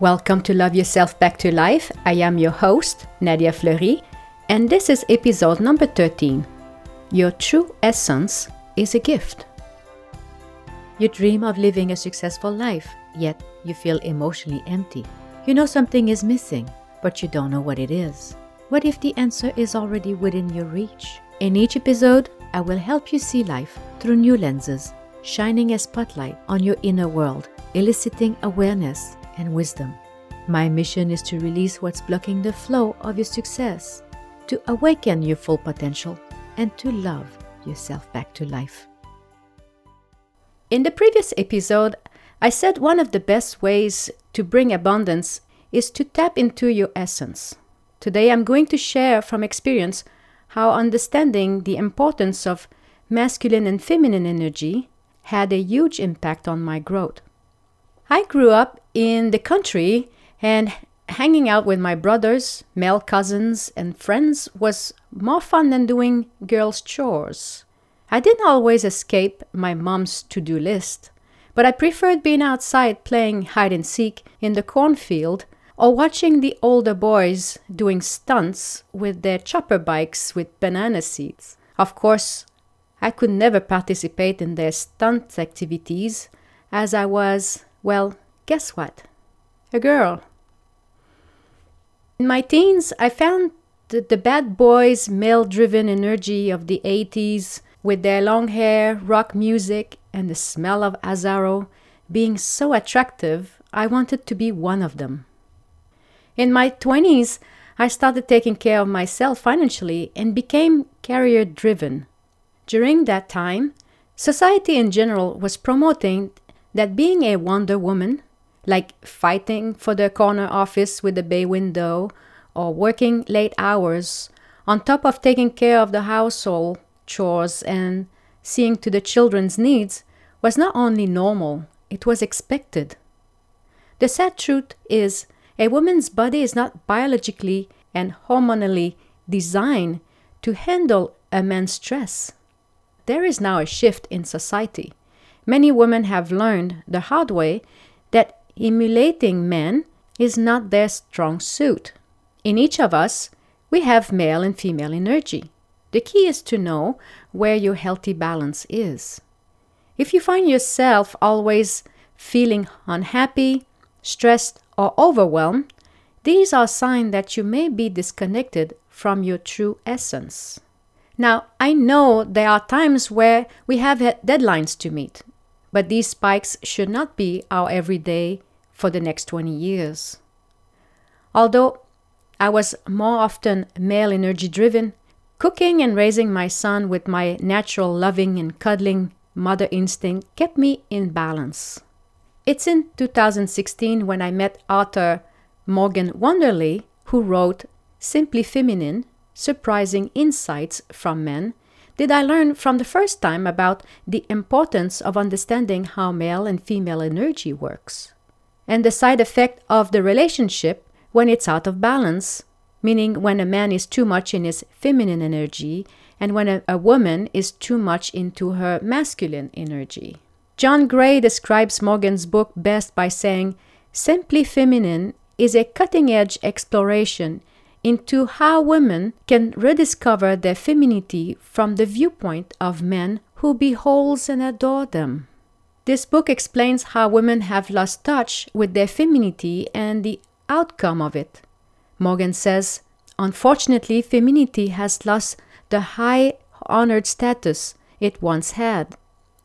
Welcome to Love Yourself Back to Life. I am your host, Nadia Fleury, and this is episode number 13. Your true essence is a gift. You dream of living a successful life, yet you feel emotionally empty. You know something is missing, but you don't know what it is. What if the answer is already within your reach? In each episode, I will help you see life through new lenses, shining a spotlight on your inner world, eliciting awareness and wisdom. My mission is to release what's blocking the flow of your success, to awaken your full potential, and to love yourself back to life. In the previous episode, I said one of the best ways to bring abundance is to tap into your essence. Today, I'm going to share from experience how understanding the importance of masculine and feminine energy had a huge impact on my growth. I grew up in the country and hanging out with my brothers, male cousins, and friends was more fun than doing girls' chores. I didn't always escape my mom's to do list, but I preferred being outside playing hide and seek in the cornfield or watching the older boys doing stunts with their chopper bikes with banana seats. Of course, I could never participate in their stunt activities as I was well, guess what? A girl. In my teens, I found that the bad boys' male driven energy of the 80s, with their long hair, rock music, and the smell of Azzaro being so attractive, I wanted to be one of them. In my 20s, I started taking care of myself financially and became career driven. During that time, society in general was promoting that being a Wonder Woman, like fighting for the corner office with the bay window or working late hours, on top of taking care of the household chores and seeing to the children's needs, was not only normal, it was expected. The sad truth is, a woman's body is not biologically and hormonally designed to handle a man's stress. There is now a shift in society many women have learned the hard way emulating men is not their strong suit. In each of us, we have male and female energy. The key is to know where your healthy balance is. If you find yourself always feeling unhappy, stressed, or overwhelmed, these are signs that you may be disconnected from your true essence. Now, I know there are times where we have deadlines to meet, but these spikes should not be our everyday for the next 20 years. Although I was more often male energy driven, cooking and raising my son with my natural loving and cuddling mother instinct kept me in balance. It's in 2016 when I met author Morgan Wonderly, who wrote Simply Feminine Surprising Insights from Men did I learn from the first time about the importance of understanding how male and female energy works, and the side effect of the relationship when it's out of balance, meaning when a man is too much in his feminine energy and when a, a woman is too much into her masculine energy. John Gray describes Morgan's book best by saying, Simply Feminine is a cutting edge exploration into how women can rediscover their femininity from the viewpoint of men who behold and adore them. This book explains how women have lost touch with their femininity and the outcome of it. Morgan says, Unfortunately, femininity has lost the high honored status it once had.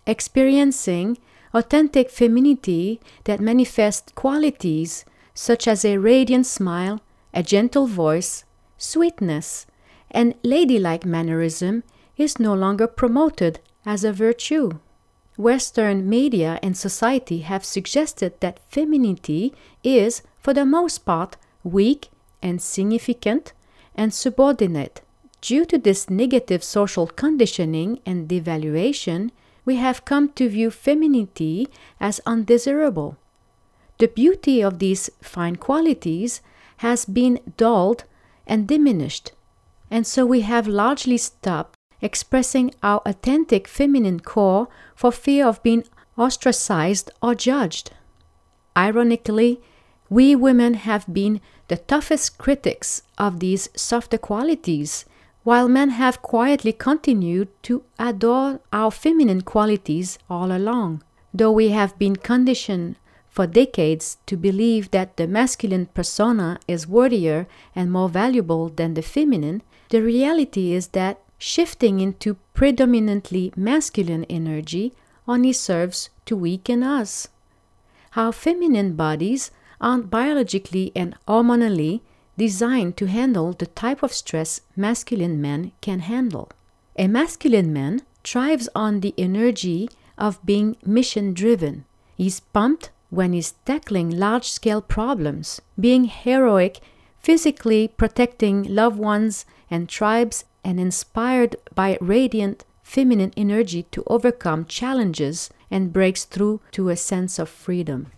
Experiencing authentic femininity that manifests qualities such as a radiant smile, a gentle voice, sweetness, and ladylike mannerism is no longer promoted as a virtue. Western media and society have suggested that femininity is, for the most part, weak and significant and subordinate. Due to this negative social conditioning and devaluation, we have come to view femininity as undesirable. The beauty of these fine qualities has been dulled and diminished, and so we have largely stopped expressing our authentic feminine core for fear of being ostracized or judged. Ironically, We women have been the toughest critics of these softer qualities, while men have quietly continued to adore our feminine qualities all along. Though we have been conditioned for decades to believe that the masculine persona is worthier and more valuable than the feminine, the reality is that shifting into predominantly masculine energy only serves to weaken us. Our feminine bodies aren't biologically and hormonally designed to handle the type of stress masculine men can handle. A masculine man thrives on the energy of being mission driven. He's pumped when he's tackling large scale problems, being heroic, physically protecting loved ones and tribes, and inspired by radiant feminine energy to overcome challenges and breaks through to a sense of freedom.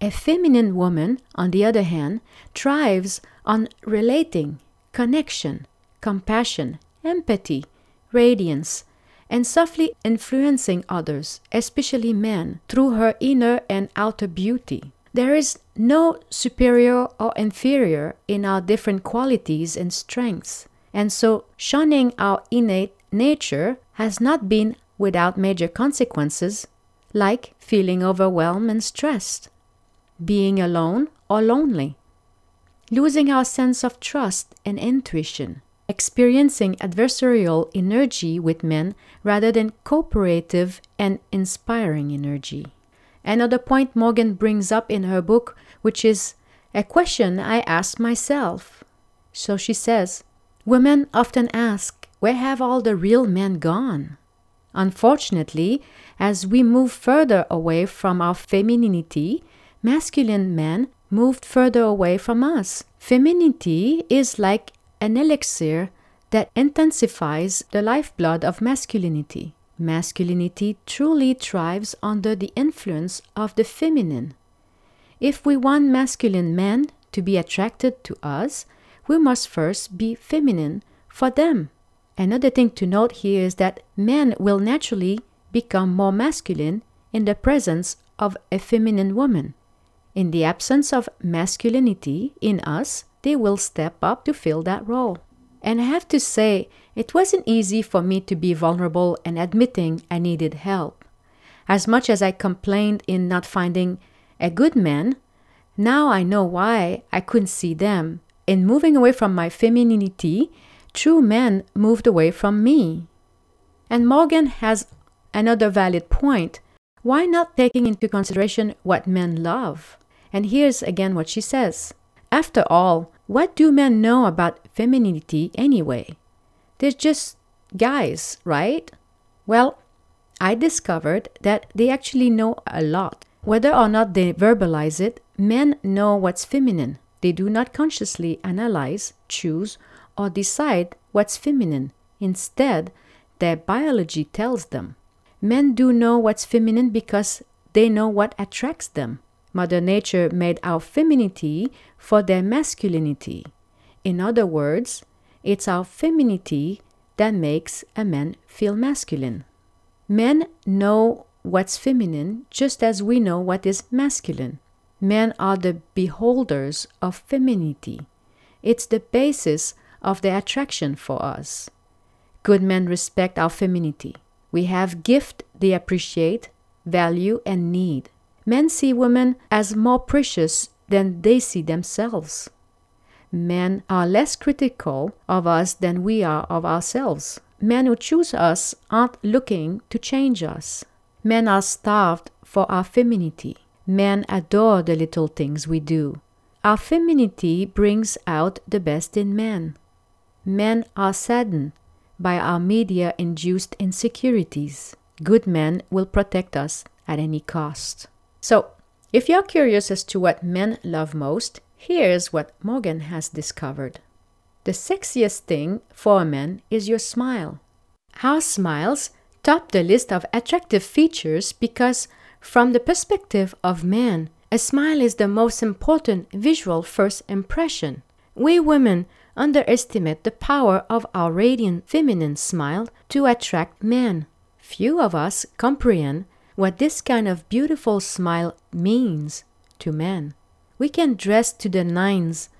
A feminine woman, on the other hand, thrives on relating, connection, compassion, empathy, radiance, and softly influencing others, especially men, through her inner and outer beauty. There is no superior or inferior in our different qualities and strengths, and so shunning our innate nature has not been without major consequences, like feeling overwhelmed and stressed, being alone or lonely, losing our sense of trust and intuition, experiencing adversarial energy with men rather than cooperative and inspiring energy. Another point Morgan brings up in her book, which is a question I asked myself. So she says, Women often ask, Where have all the real men gone? Unfortunately, as we move further away from our femininity, masculine men moved further away from us. Femininity is like an elixir that intensifies the lifeblood of masculinity. Masculinity truly thrives under the influence of the feminine. If we want masculine men to be attracted to us, we must first be feminine for them. Another thing to note here is that men will naturally become more masculine in the presence of a feminine woman. In the absence of masculinity in us, they will step up to fill that role. And I have to say, it wasn't easy for me to be vulnerable and admitting I needed help. As much as I complained in not finding a good man, now I know why I couldn't see them. In moving away from my femininity, true men moved away from me. And Morgan has another valid point. Why not taking into consideration what men love? And here's again what she says. After all, what do men know about femininity anyway? They're just guys, right? Well, I discovered that they actually know a lot. Whether or not they verbalize it, men know what's feminine. They do not consciously analyze, choose, or decide what's feminine. Instead, their biology tells them. Men do know what's feminine because they know what attracts them. Mother Nature made our femininity for their masculinity. In other words, it's our femininity that makes a man feel masculine. Men know what's feminine just as we know what is masculine. Men are the beholders of femininity. It's the basis of their attraction for us. Good men respect our femininity. We have gift they appreciate, value, and need. Men see women as more precious than they see themselves. Men are less critical of us than we are of ourselves. Men who choose us aren't looking to change us. Men are starved for our femininity. Men adore the little things we do. Our femininity brings out the best in men. Men are saddened by our media induced insecurities. Good men will protect us at any cost. So, if you're curious as to what men love most, here's what Morgan has discovered. The sexiest thing for a man is your smile. Our smiles top the list of attractive features because, from the perspective of man, a smile is the most important visual first impression. We women underestimate the power of our radiant feminine smile to attract men. Few of us comprehend what this kind of beautiful smile means to men. We can dress to the nines,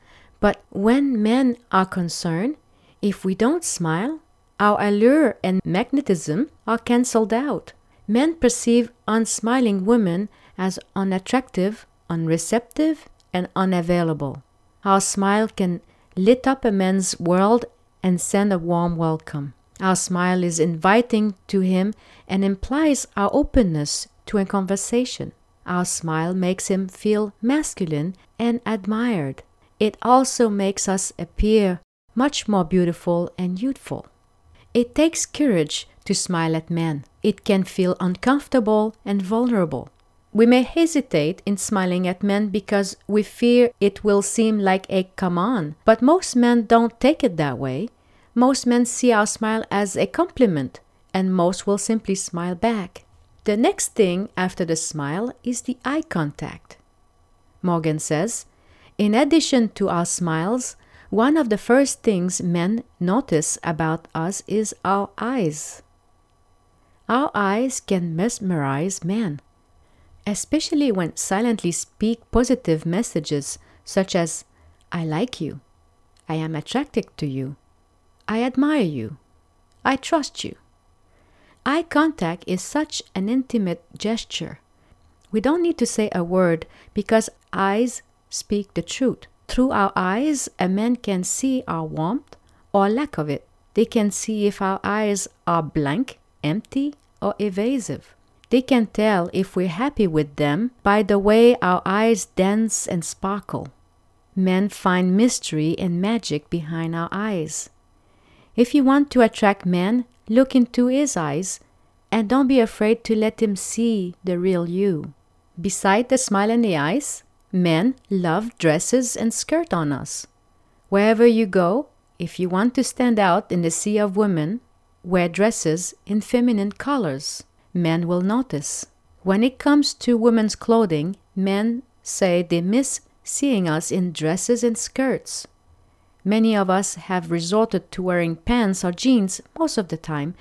but when men are concerned, if we don't smile, our allure and magnetism are cancelled out. Men perceive unsmiling women as unattractive, unreceptive, and unavailable. Our smile can lit up a man's world and send a warm welcome. Our smile is inviting to him and implies our openness to a conversation. Our smile makes him feel masculine and admired. It also makes us appear much more beautiful and youthful. It takes courage to smile at men. It can feel uncomfortable and vulnerable. We may hesitate in smiling at men because we fear it will seem like a command, but most men don't take it that way. Most men see our smile as a compliment, and most will simply smile back. The next thing after the smile is the eye contact. Morgan says, in addition to our smiles, one of the first things men notice about us is our eyes. Our eyes can mesmerize men, especially when silently speak positive messages such as I like you, I am attracted to you, I admire you, I trust you. Eye contact is such an intimate gesture. We don't need to say a word because eyes speak the truth. Through our eyes, a man can see our warmth or lack of it. They can see if our eyes are blank, empty, or evasive. They can tell if we're happy with them by the way our eyes dance and sparkle. Men find mystery and magic behind our eyes. If you want to attract men, look into his eyes and don't be afraid to let him see the real you. Beside the smile in the eyes, Men love dresses and skirt on us. Wherever you go, if you want to stand out in the sea of women, wear dresses in feminine colors. Men will notice. When it comes to women's clothing, men say they miss seeing us in dresses and skirts. Many of us have resorted to wearing pants or jeans most of the time,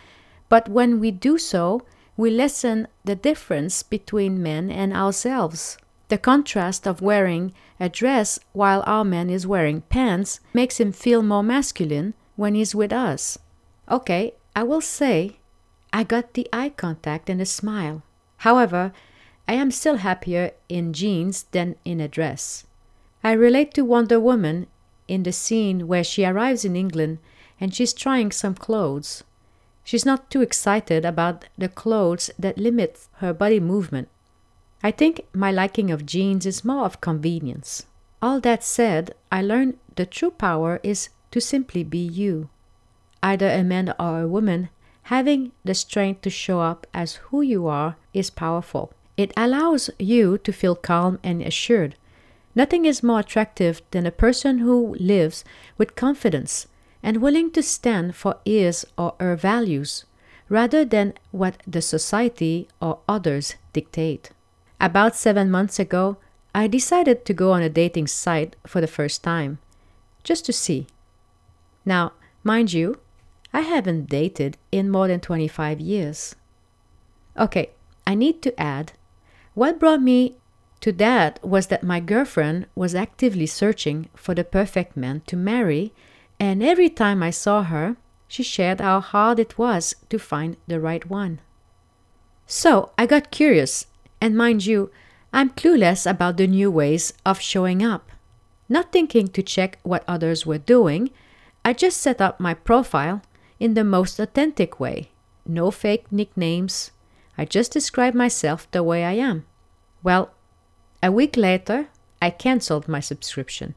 but when we do so, we lessen the difference between men and ourselves. The contrast of wearing a dress while our man is wearing pants makes him feel more masculine when he's with us. Okay, I will say I got the eye contact and a smile. However, I am still happier in jeans than in a dress. I relate to Wonder Woman in the scene where she arrives in England and she's trying some clothes. She's not too excited about the clothes that limit her body movement. I think my liking of jeans is more of convenience. All that said, I learned the true power is to simply be you. Either a man or a woman, having the strength to show up as who you are is powerful. It allows you to feel calm and assured. Nothing is more attractive than a person who lives with confidence and willing to stand for his or her values rather than what the society or others dictate. About seven months ago, I decided to go on a dating site for the first time, just to see. Now, mind you, I haven't dated in more than 25 years. Okay, I need to add what brought me to that was that my girlfriend was actively searching for the perfect man to marry, and every time I saw her, she shared how hard it was to find the right one. So I got curious and mind you, I'm clueless about the new ways of showing up. Not thinking to check what others were doing, I just set up my profile in the most authentic way. No fake nicknames. I just describe myself the way I am. Well, a week later, I cancelled my subscription.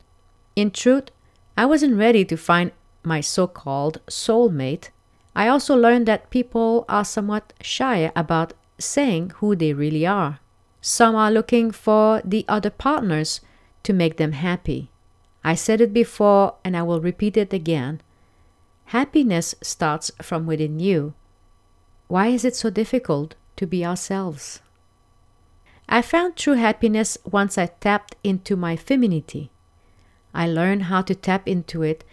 In truth, I wasn't ready to find my so called soulmate. I also learned that people are somewhat shy about saying who they really are. Some are looking for the other partners to make them happy. I said it before and I will repeat it again. Happiness starts from within you. Why is it so difficult to be ourselves? I found true happiness once I tapped into my femininity. I learned how to tap into it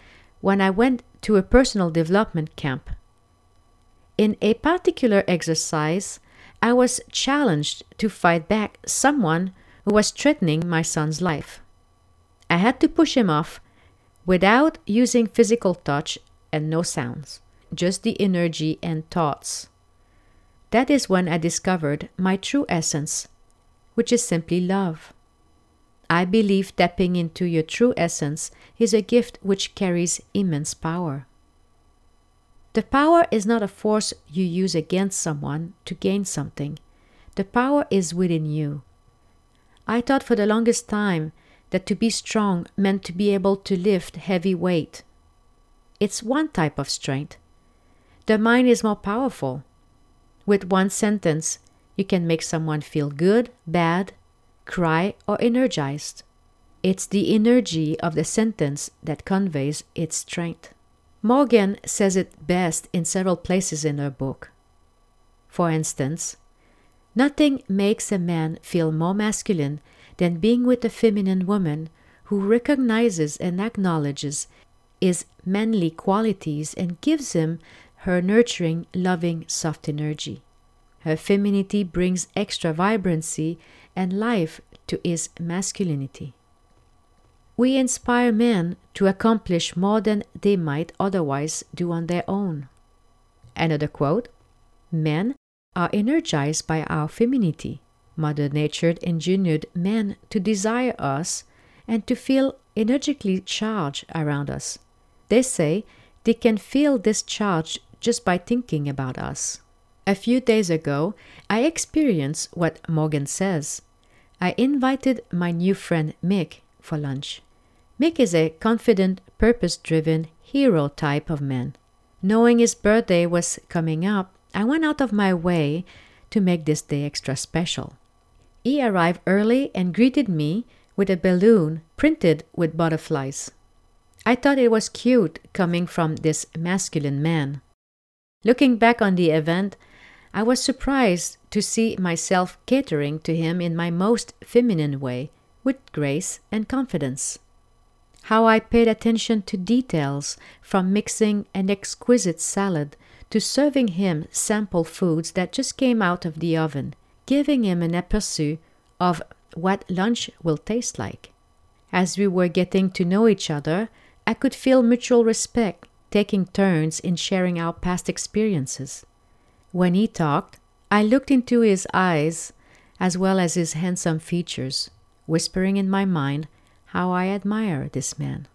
when I went to a personal development camp. In a particular exercise, I was challenged to fight back someone who was threatening my son's life. I had to push him off without using physical touch and no sounds, just the energy and thoughts. That is when I discovered my true essence, which is simply love. I believe tapping into your true essence is a gift which carries immense power. The power is not a force you use against someone to gain something. The power is within you. I thought for the longest time that to be strong meant to be able to lift heavy weight. It's one type of strength. The mind is more powerful. With one sentence, you can make someone feel good, bad, cry, or energized. It's the energy of the sentence that conveys its strength. Morgan says it best in several places in her book. For instance, nothing makes a man feel more masculine than being with a feminine woman who recognizes and acknowledges his manly qualities and gives him her nurturing, loving, soft energy. Her femininity brings extra vibrancy and life to his masculinity. We inspire men to accomplish more than they might otherwise do on their own. Another quote Men are energized by our femininity. Mother Nature engineered men to desire us and to feel energetically charged around us. They say they can feel this charge just by thinking about us. A few days ago, I experienced what Morgan says. I invited my new friend Mick for lunch. Mick is a confident, purpose driven, hero type of man. Knowing his birthday was coming up, I went out of my way to make this day extra special. He arrived early and greeted me with a balloon printed with butterflies. I thought it was cute coming from this masculine man. Looking back on the event, I was surprised to see myself catering to him in my most feminine way, with grace and confidence. How I paid attention to details, from mixing an exquisite salad to serving him sample foods that just came out of the oven, giving him an aperçu of what lunch will taste like. As we were getting to know each other, I could feel mutual respect, taking turns in sharing our past experiences. When he talked, I looked into his eyes as well as his handsome features, whispering in my mind how I admire this man.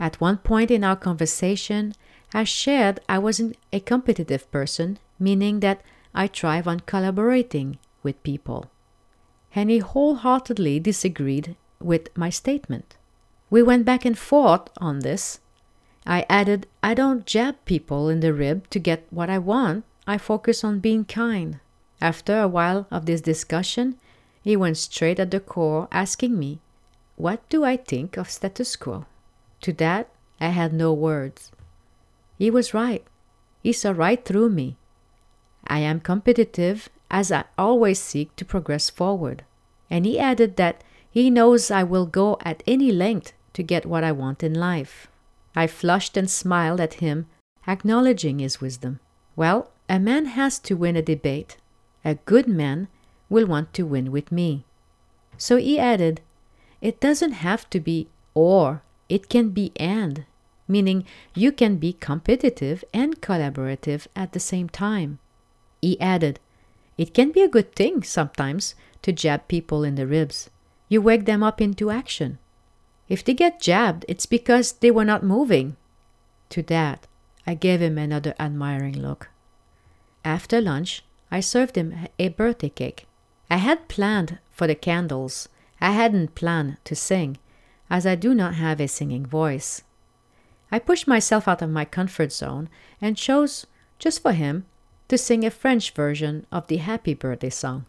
At one point in our conversation, I shared I wasn't a competitive person, meaning that I thrive on collaborating with people. And he wholeheartedly disagreed with my statement. We went back and forth on this. I added, I don't jab people in the rib to get what I want, I focus on being kind. After a while of this discussion, he went straight at the core, asking me, What do I think of status quo? To that, I had no words. He was right. He saw right through me. I am competitive as I always seek to progress forward. And he added that he knows I will go at any length to get what I want in life. I flushed and smiled at him, acknowledging his wisdom. Well, a man has to win a debate. A good man will want to win with me. So he added, It doesn't have to be or, it can be and, meaning you can be competitive and collaborative at the same time. He added, It can be a good thing sometimes to jab people in the ribs. You wake them up into action. If they get jabbed, it's because they were not moving. To that, I gave him another admiring look. After lunch, I served him a birthday cake. I had planned for the candles. I hadn't planned to sing, as I do not have a singing voice. I pushed myself out of my comfort zone and chose, just for him, to sing a French version of the Happy Birthday song.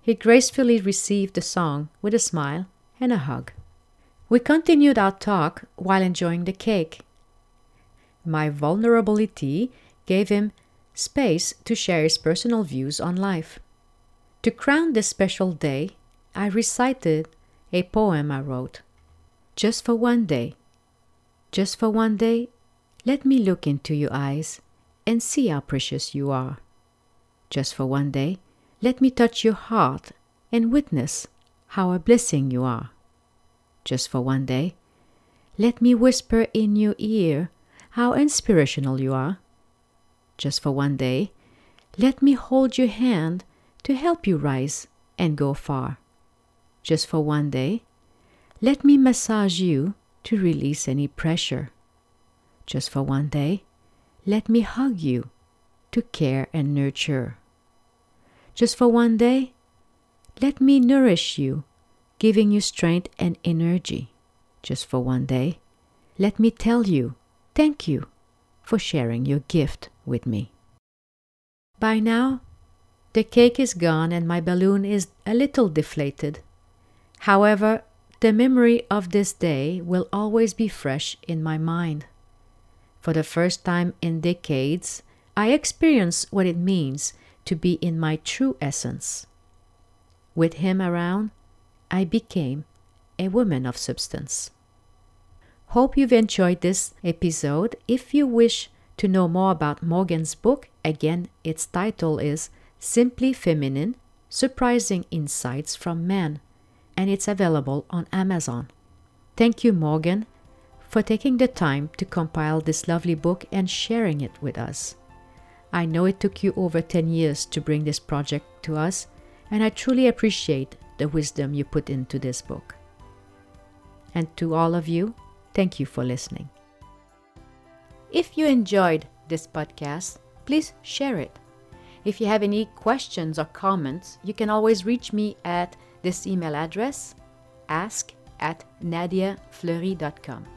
He gracefully received the song with a smile and a hug. We continued our talk while enjoying the cake. My vulnerability gave him space to share his personal views on life. To crown this special day, I recited a poem I wrote. Just for one day, just for one day, let me look into your eyes and see how precious you are. Just for one day, let me touch your heart and witness how a blessing you are. Just for one day. Let me whisper in your ear how inspirational you are, just for one day. Let me hold your hand to help you rise and go far, just for one day. Let me massage you to release any pressure, just for one day. Let me hug you to care and nurture. Just for one day, let me nourish you, giving you strength and energy. Just for one day, let me tell you thank you for sharing your gift with me. By now, the cake is gone and my balloon is a little deflated. However, the memory of this day will always be fresh in my mind. For the first time in decades, I experience what it means to be in my true essence. With him around, I became a woman of substance. Hope you've enjoyed this episode. If you wish to know more about Morgan's book, again, its title is Simply Feminine Surprising Insights from Men, and it's available on Amazon. Thank you, Morgan, for taking the time to compile this lovely book and sharing it with us. I know it took you over 10 years to bring this project to us, and I truly appreciate the wisdom you put into this book. And to all of you, thank you for listening. If you enjoyed this podcast, please share it. If you have any questions or comments, you can always reach me at this email address ask at nadiafleury.com.